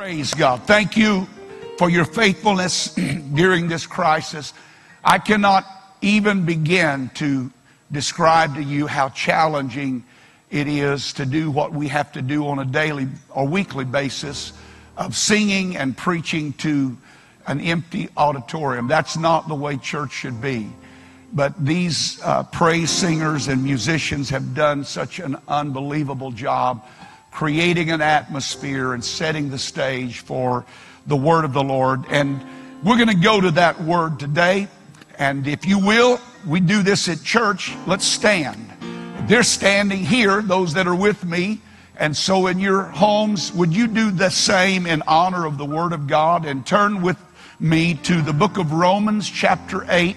Praise God. Thank you for your faithfulness during this crisis. I cannot even begin to describe to you how challenging it is to do what we have to do on a daily or weekly basis of singing and preaching to an empty auditorium. That's not the way church should be. But these uh, praise singers and musicians have done such an unbelievable job creating an atmosphere and setting the stage for the word of the Lord. And we're going to go to that word today. And if you will, we do this at church. Let's stand. They're standing here, those that are with me. And so in your homes, would you do the same in honor of the word of God and turn with me to the book of Romans, chapter 8.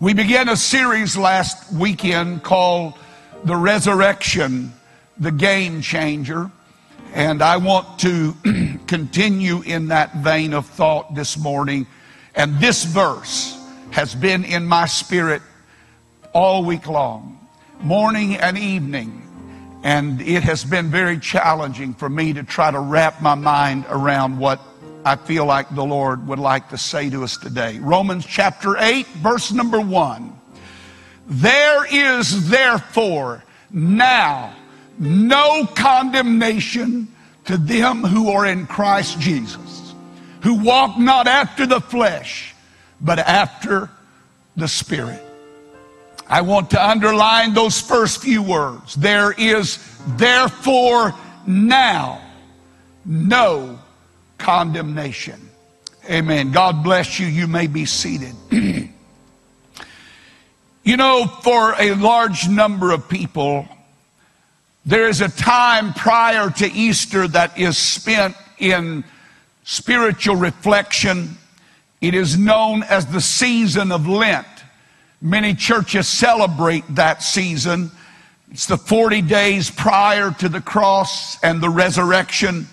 We began a series last weekend called The Resurrection the game changer. And I want to continue in that vein of thought this morning. And this verse has been in my spirit all week long, morning and evening. And it has been very challenging for me to try to wrap my mind around what I feel like the Lord would like to say to us today. Romans chapter 8, verse number 1. There is therefore now no condemnation to them who are in Christ Jesus, who walk not after the flesh, but after the Spirit. I want to underline those first few words. There is therefore now no condemnation. Amen. God bless you. You may be seated. you know, for a large number of people, there is a time prior to Easter that is spent in spiritual reflection. It is known as the season of Lent. Many churches celebrate that season. It's the 40 days prior to the cross and the resurrection.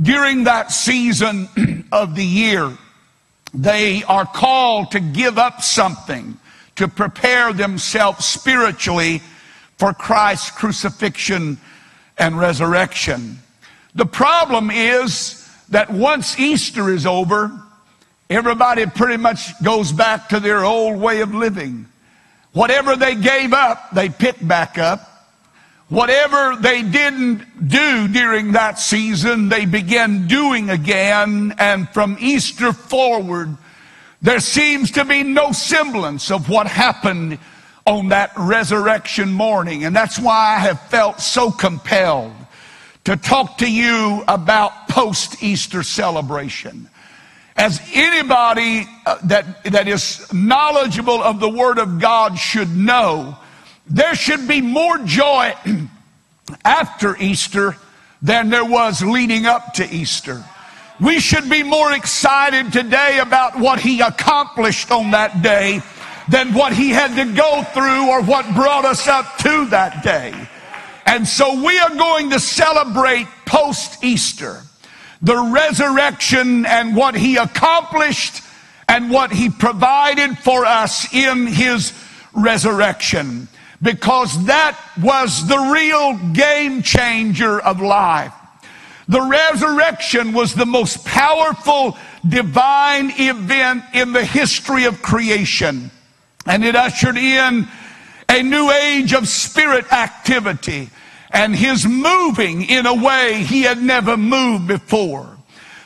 During that season of the year, they are called to give up something to prepare themselves spiritually for Christ's crucifixion and resurrection. The problem is that once Easter is over, everybody pretty much goes back to their old way of living. Whatever they gave up, they pick back up. Whatever they didn't do during that season, they begin doing again. And from Easter forward, there seems to be no semblance of what happened on that resurrection morning. And that's why I have felt so compelled to talk to you about post Easter celebration. As anybody uh, that, that is knowledgeable of the Word of God should know, there should be more joy after Easter than there was leading up to Easter. We should be more excited today about what He accomplished on that day than what he had to go through or what brought us up to that day. And so we are going to celebrate post Easter the resurrection and what he accomplished and what he provided for us in his resurrection. Because that was the real game changer of life. The resurrection was the most powerful divine event in the history of creation. And it ushered in a new age of spirit activity and his moving in a way he had never moved before.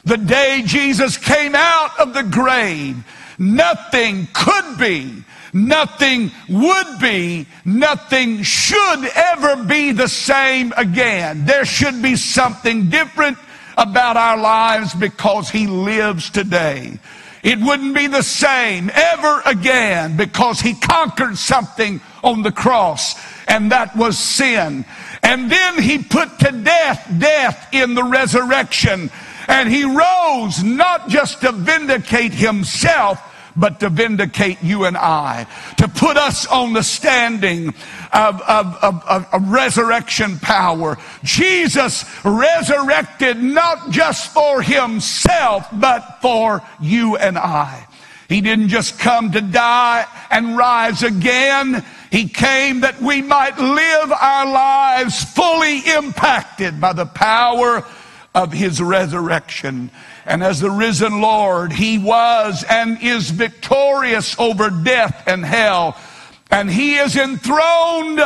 The day Jesus came out of the grave, nothing could be, nothing would be, nothing should ever be the same again. There should be something different about our lives because he lives today. It wouldn't be the same ever again because he conquered something on the cross, and that was sin. And then he put to death death in the resurrection. And he rose not just to vindicate himself, but to vindicate you and I, to put us on the standing of, of, of, of, resurrection power. Jesus resurrected not just for himself, but for you and I. He didn't just come to die and rise again. He came that we might live our lives fully impacted by the power of his resurrection. And as the risen Lord, he was and is victorious over death and hell. And he is enthroned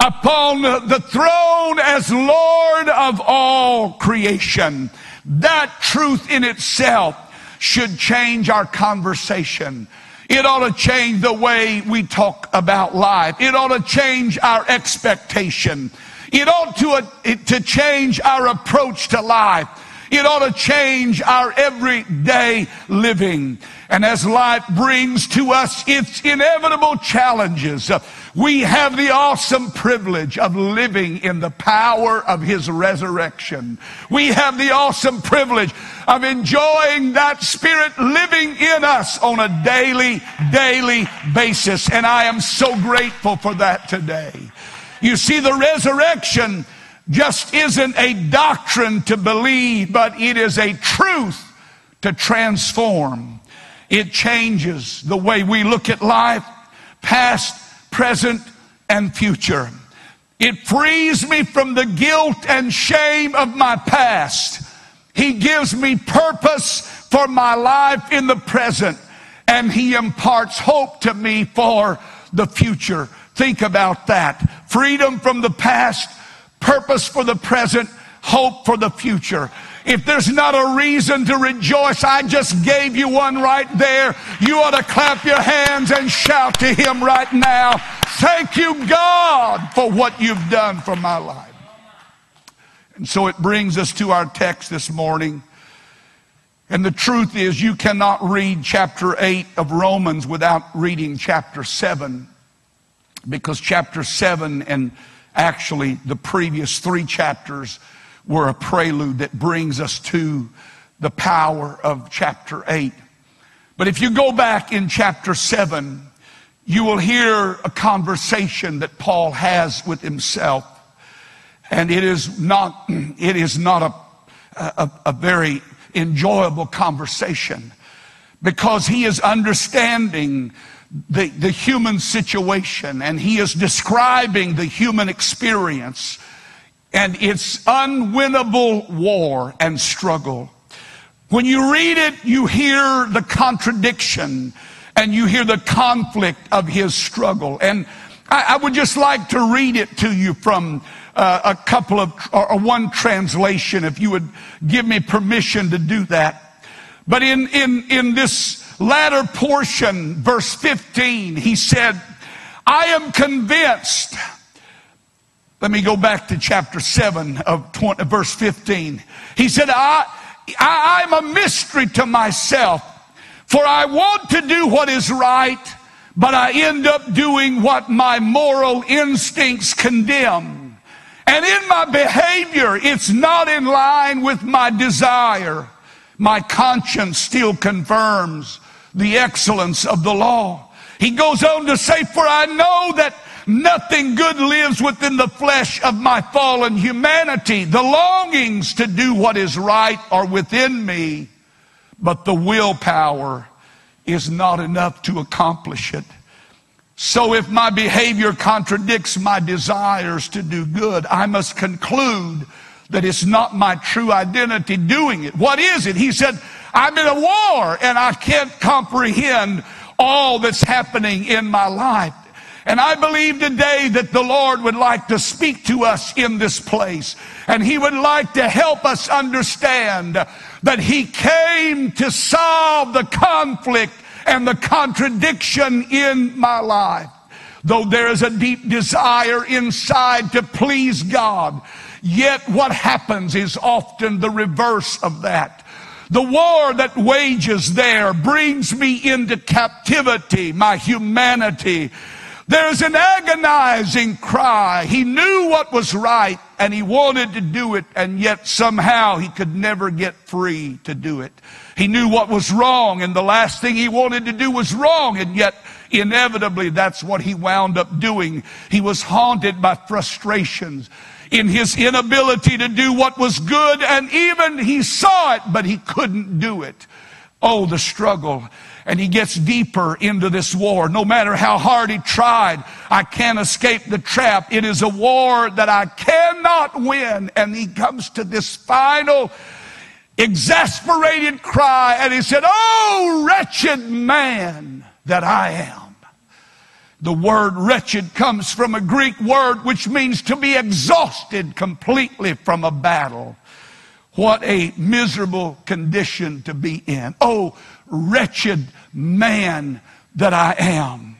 upon the throne as Lord of all creation. That truth in itself should change our conversation. It ought to change the way we talk about life. It ought to change our expectation. It ought to, uh, to change our approach to life. It ought to change our everyday living. And as life brings to us its inevitable challenges, uh, we have the awesome privilege of living in the power of His resurrection. We have the awesome privilege of enjoying that Spirit living in us on a daily, daily basis. And I am so grateful for that today. You see, the resurrection just isn't a doctrine to believe, but it is a truth to transform. It changes the way we look at life, past, present, and future. It frees me from the guilt and shame of my past. He gives me purpose for my life in the present, and He imparts hope to me for the future. Think about that. Freedom from the past, purpose for the present, hope for the future. If there's not a reason to rejoice, I just gave you one right there. You ought to clap your hands and shout to Him right now. Thank you, God, for what you've done for my life. And so it brings us to our text this morning. And the truth is, you cannot read chapter 8 of Romans without reading chapter 7 because chapter 7 and actually the previous three chapters were a prelude that brings us to the power of chapter 8. But if you go back in chapter 7, you will hear a conversation that Paul has with himself. And it is not, it is not a, a, a very enjoyable conversation because he is understanding the, the human situation and he is describing the human experience and its unwinnable war and struggle. When you read it, you hear the contradiction and you hear the conflict of his struggle. And I, I would just like to read it to you from uh, a couple of, or one translation, if you would give me permission to do that. But in, in, in this latter portion, verse 15, he said, I am convinced. Let me go back to chapter 7 of 20, verse 15. He said, I, I, I'm a mystery to myself, for I want to do what is right, but I end up doing what my moral instincts condemn. And in my behavior, it's not in line with my desire. My conscience still confirms the excellence of the law. He goes on to say, For I know that nothing good lives within the flesh of my fallen humanity. The longings to do what is right are within me, but the willpower is not enough to accomplish it. So if my behavior contradicts my desires to do good, I must conclude that it's not my true identity doing it. What is it? He said, I'm in a war and I can't comprehend all that's happening in my life. And I believe today that the Lord would like to speak to us in this place. And He would like to help us understand that He came to solve the conflict and the contradiction in my life. Though there is a deep desire inside to please God, yet what happens is often the reverse of that. The war that wages there brings me into captivity, my humanity. There's an agonizing cry. He knew what was right and he wanted to do it, and yet somehow he could never get free to do it. He knew what was wrong, and the last thing he wanted to do was wrong, and yet inevitably that's what he wound up doing. He was haunted by frustrations in his inability to do what was good, and even he saw it, but he couldn't do it. Oh, the struggle. And he gets deeper into this war. No matter how hard he tried, I can't escape the trap. It is a war that I cannot win. And he comes to this final exasperated cry and he said, Oh, wretched man that I am. The word wretched comes from a Greek word which means to be exhausted completely from a battle. What a miserable condition to be in. Oh, wretched man that I am.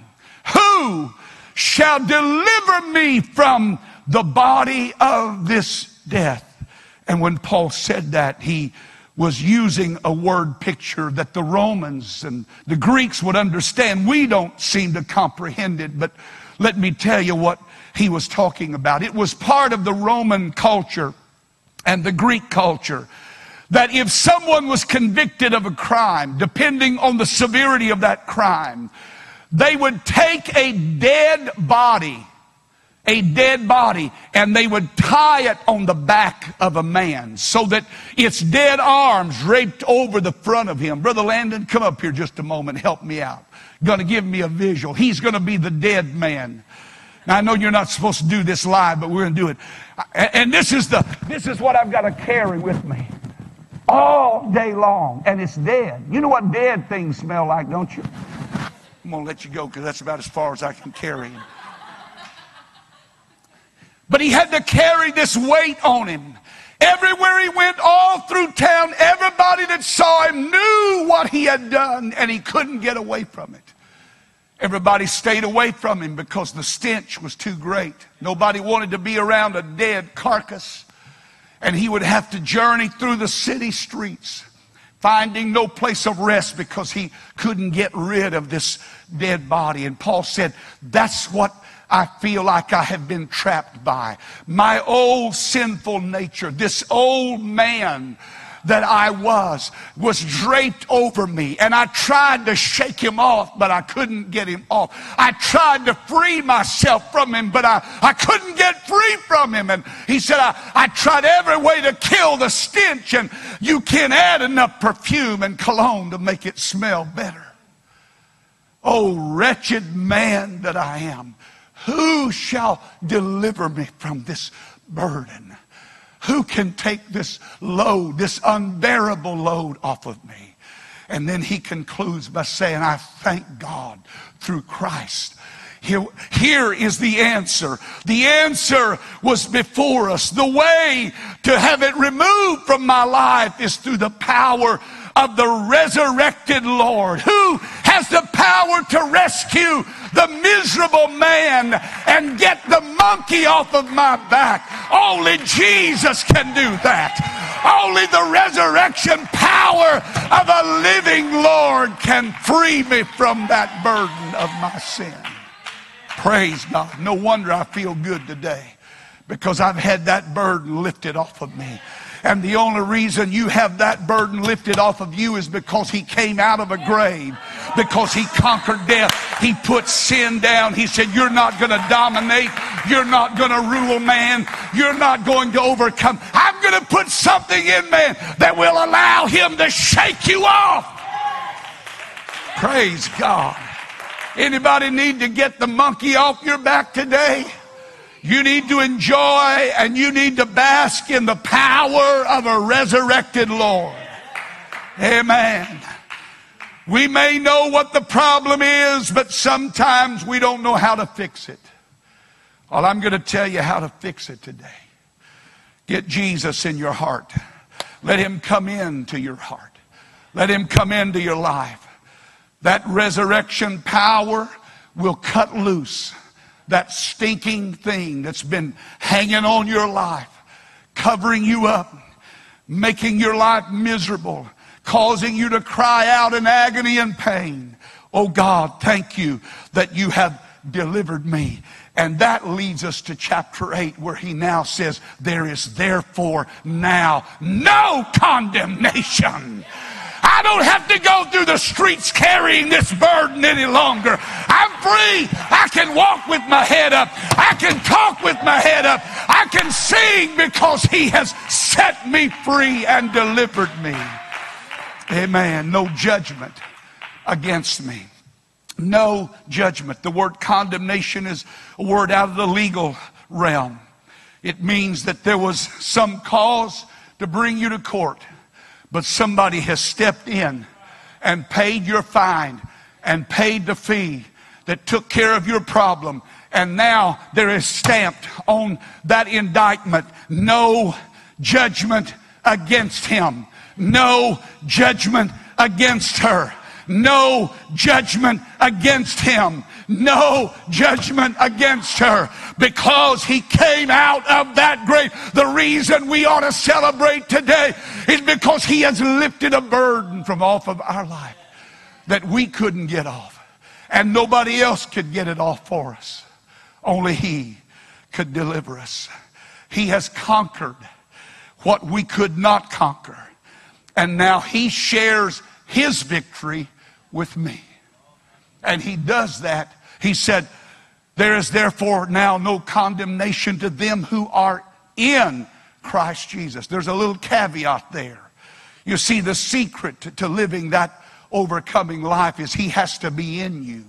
Who shall deliver me from the body of this death? And when Paul said that, he was using a word picture that the Romans and the Greeks would understand. We don't seem to comprehend it, but let me tell you what he was talking about. It was part of the Roman culture and the Greek culture that if someone was convicted of a crime, depending on the severity of that crime, they would take a dead body a dead body and they would tie it on the back of a man so that its dead arms draped over the front of him. Brother Landon, come up here just a moment. Help me out. To give me a visual. He's to be the dead man. Now I know you're not supposed to do this live, but we're to do it. And this is the this is what I've got to carry with me all day long, and it's dead. You know what dead things smell like, don't you? I'm going to let you go because that's about as far as I can carry him. But he had to carry this weight on him. Everywhere he went, all through town, everybody that saw him knew what he had done, and he couldn't get away from it. Everybody stayed away from him because the stench was too great. Nobody wanted to be around a dead carcass. And he would have to journey through the city streets, finding no place of rest because he couldn't get rid of this dead body. And Paul said, That's what I feel like I have been trapped by. My old sinful nature, this old man that I was, was draped over me. And I tried to shake him off, but I couldn't get him off. I tried to free myself from him, but I, I couldn't get free from him. And he said, I, I tried every way to kill the stench, and you can't add enough perfume and cologne to make it smell better. Oh, wretched man that I am. Who shall deliver me from this burden? Who can take this load, this unbearable load off of me? And then he concludes by saying, I thank God through Christ. Here, here is the answer. The answer was before us. The way to have it removed from my life is through the power of the resurrected Lord who has the power to rescue the miserable man and get the monkey off of my back. Only Jesus can do that. Only the resurrection power of a living Lord can free me from that burden of my sin. Praise God. No wonder I feel good today because I've had that burden lifted off of me. And the only reason you have that burden lifted off of you is because he came out of a grave, because he conquered death. He put sin down. He said, You're not going to dominate. You're not going to rule man. You're not going to overcome. I'm going to put something in man that will allow him to shake you off. Praise God. Anybody need to get the monkey off your back today? You need to enjoy and you need to bask in the power of a resurrected Lord. Amen. We may know what the problem is, but sometimes we don't know how to fix it. Well, I'm going to tell you how to fix it today. Get Jesus in your heart. Let him come into your heart. Let him come into your life. That resurrection power will cut loose that stinking thing that's been hanging on your life, covering you up, making your life miserable, causing you to cry out in agony and pain. Oh God, thank you that you have delivered me. And that leads us to chapter 8, where he now says, There is therefore now no condemnation I don't have to go through the streets carrying this burden any longer. I'm free. I can walk with my head up. I can talk with my head up. I can sing because He has set me free and delivered me. Amen. No judgment against me. No judgment. The word condemnation is a word out of the legal realm. It means that there was some cause to bring you to court, but somebody has stepped in and paid your fine and paid the fee that took care of your problem. And now there is stamped on that indictment no judgment against him, no judgment against her, no judgment against him, no judgment against her because he came out of that grave. The reason we ought to celebrate today is because he has lifted a burden from off of our life that we couldn't get off. And nobody else could get it off for us. Only he could deliver us. He has conquered what we could not conquer. And now he shares his victory with me. And he does that. He said, There is therefore now no condemnation to them who are in Christ Jesus. There's a little caveat there. You see, the secret to, to living that overcoming life is he has to be in you.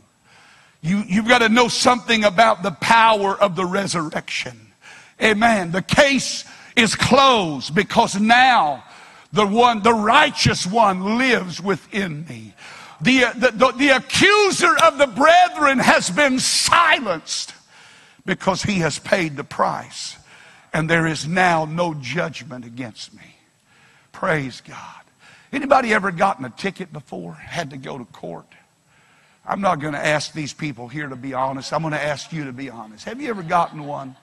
you you've got to know something about the power of the resurrection. Amen. The case is closed because now the one, the righteous one lives within me. The, the, the, the accuser of the brethren has been silenced because he has paid the price. And there is now no judgment against me. Praise God. Anybody ever gotten a ticket before? Had to go to court? I'm not going to ask these people here to be honest. I'm going to ask you to be honest. Have you ever gotten one?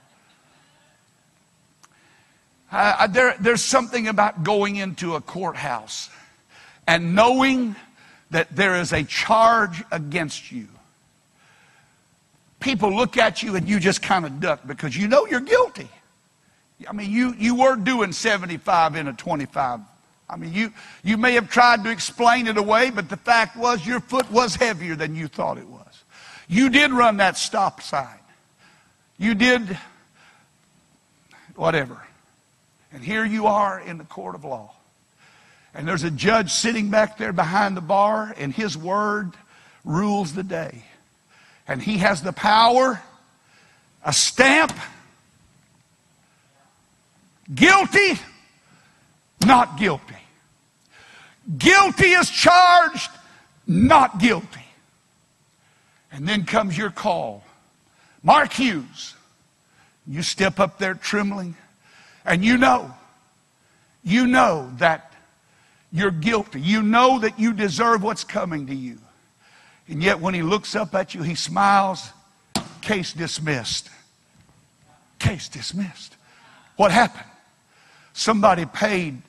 Uh, there, there's something about going into a courthouse and knowing that there is a charge against you. People look at you and you just kind of duck because you know you're guilty. I mean, you, you were doing 75 in a 25. I mean, you, you may have tried to explain it away, but the fact was your foot was heavier than you thought it was. You did run that stop sign. You did whatever. And here you are in the court of law. And there's a judge sitting back there behind the bar, and his word rules the day. And he has the power, a stamp, guilty, not guilty. Guilty is charged, not guilty. And then comes your call. Mark Hughes. You step up there trembling, and you know, you know that you're guilty. You know that you deserve what's coming to you. And yet, when he looks up at you, he smiles. Case dismissed. Case dismissed. What happened? Somebody paid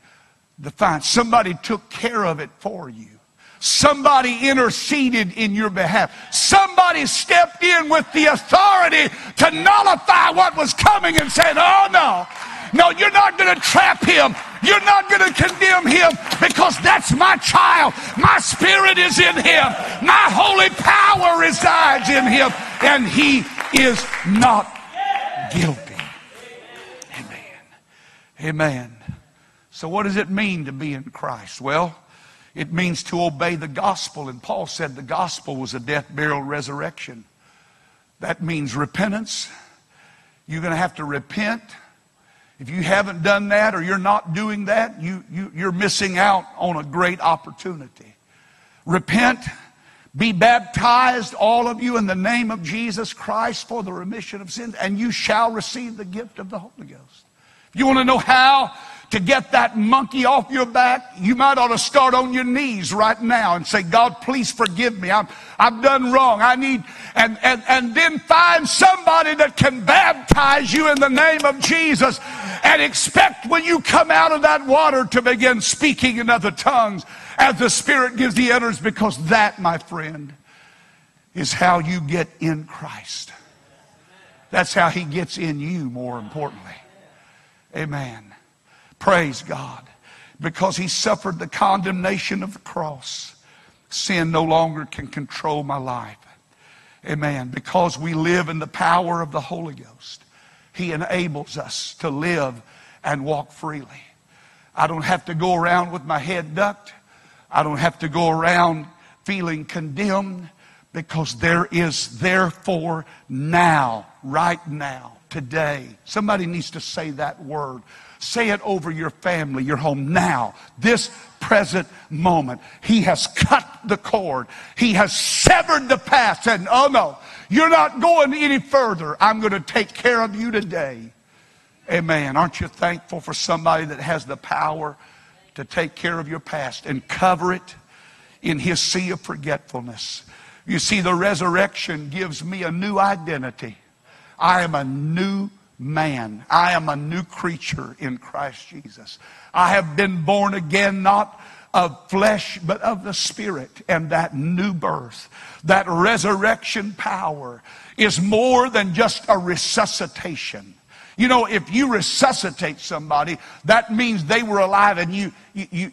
the fine. Somebody took care of it for you. Somebody interceded in your behalf. Somebody stepped in with the authority to nullify what was coming and said, Oh no, no, you're not going to trap him. You're not going to condemn him because that's my child. My spirit is in him. My holy power resides in him. And he is not guilty. Amen. Amen. So, what does it mean to be in Christ? Well, it means to obey the gospel. And Paul said the gospel was a death, burial, resurrection. That means repentance. You're going to have to repent if you haven't done that or you're not doing that, you, you, you're missing out on a great opportunity. Repent, be baptized, all of you, in the name of Jesus Christ for the remission of sins, and you shall receive the gift of the Holy Ghost. If you want to know how to get that monkey off your back, you might ought to start on your knees right now and say, God, please forgive me. I'm, I've done wrong. I need, and, and, and then find somebody that can baptize you in the name of Jesus and expect when you come out of that water to begin speaking in other tongues as the Spirit gives the utterance because that, my friend, is how you get in Christ. That's how He gets in you, more importantly. Amen. Praise God. Because he suffered the condemnation of the cross, sin no longer can control my life. Amen. Because we live in the power of the Holy Ghost, he enables us to live and walk freely. I don't have to go around with my head ducked. I don't have to go around feeling condemned because there is therefore now, right now, today. Somebody needs to say that word. Say it over your family, your home now, this present moment. He has cut the cord. He has severed the past. And oh no, you're not going any further. I'm going to take care of you today. Amen. Aren't you thankful for somebody that has the power to take care of your past and cover it in his sea of forgetfulness? You see, the resurrection gives me a new identity. I am a new man. I am a new creature in Christ Jesus. I have been born again, not of flesh, but of the Spirit. And that new birth, that resurrection power is more than just a resuscitation. You know, if you resuscitate somebody, that means they were alive and you, you, you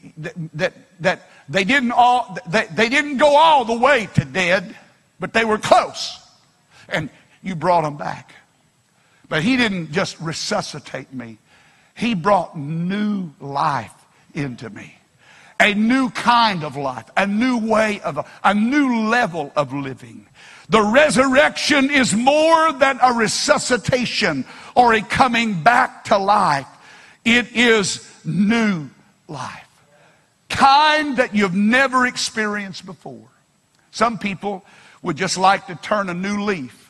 that, that they didn't all, they, they didn't go all the way to dead, but they were close. And you brought them back. But he didn't just resuscitate me. He brought new life into me. A new kind of life, a new way of, a new level of living. The resurrection is more than a resuscitation or a coming back to life. It is new life. Kind that you've never experienced before. Some people would just like to turn a new leaf.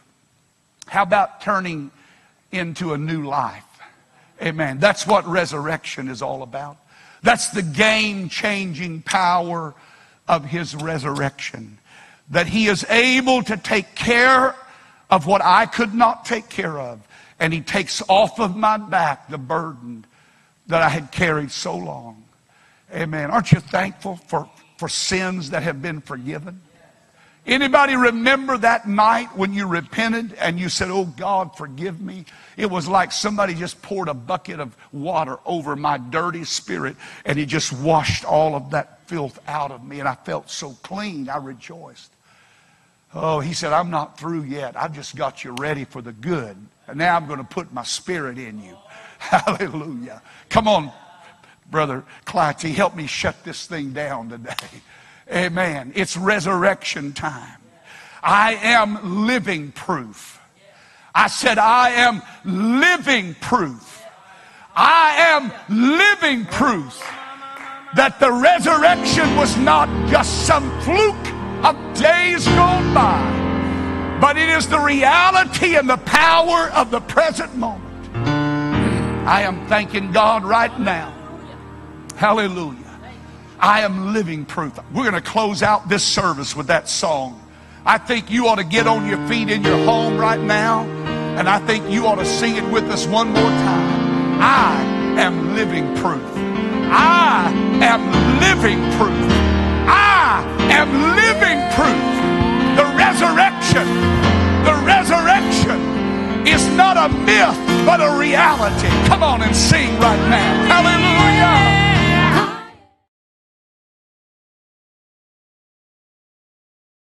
How about turning into a new life? Amen. That's what resurrection is all about. That's the game changing power of his resurrection that he is able to take care of what I could not take care of. And he takes off of my back the burden that I had carried so long. Amen. Aren't you thankful for, for sins that have been forgiven? Anybody remember that night when you repented and you said, Oh God, forgive me? It was like somebody just poured a bucket of water over my dirty spirit and he just washed all of that filth out of me and I felt so clean. I rejoiced. Oh, he said, I'm not through yet. I've just got you ready for the good. And now I'm going to put my spirit in you. Hallelujah. Come on, brother Clytie, help me shut this thing down today. Amen. It's resurrection time. I am living proof. I said, I am living proof. I am living proof that the resurrection was not just some fluke of days gone by, but it is the reality and the power of the present moment. I am thanking God right now. Hallelujah. I am living proof. We're going to close out this service with that song. I think you ought to get on your feet in your home right now, and I think you ought to sing it with us one more time. I am living proof. I am living proof. I am living proof. The resurrection, the resurrection is not a myth, but a reality. Come on and sing right now. Hallelujah.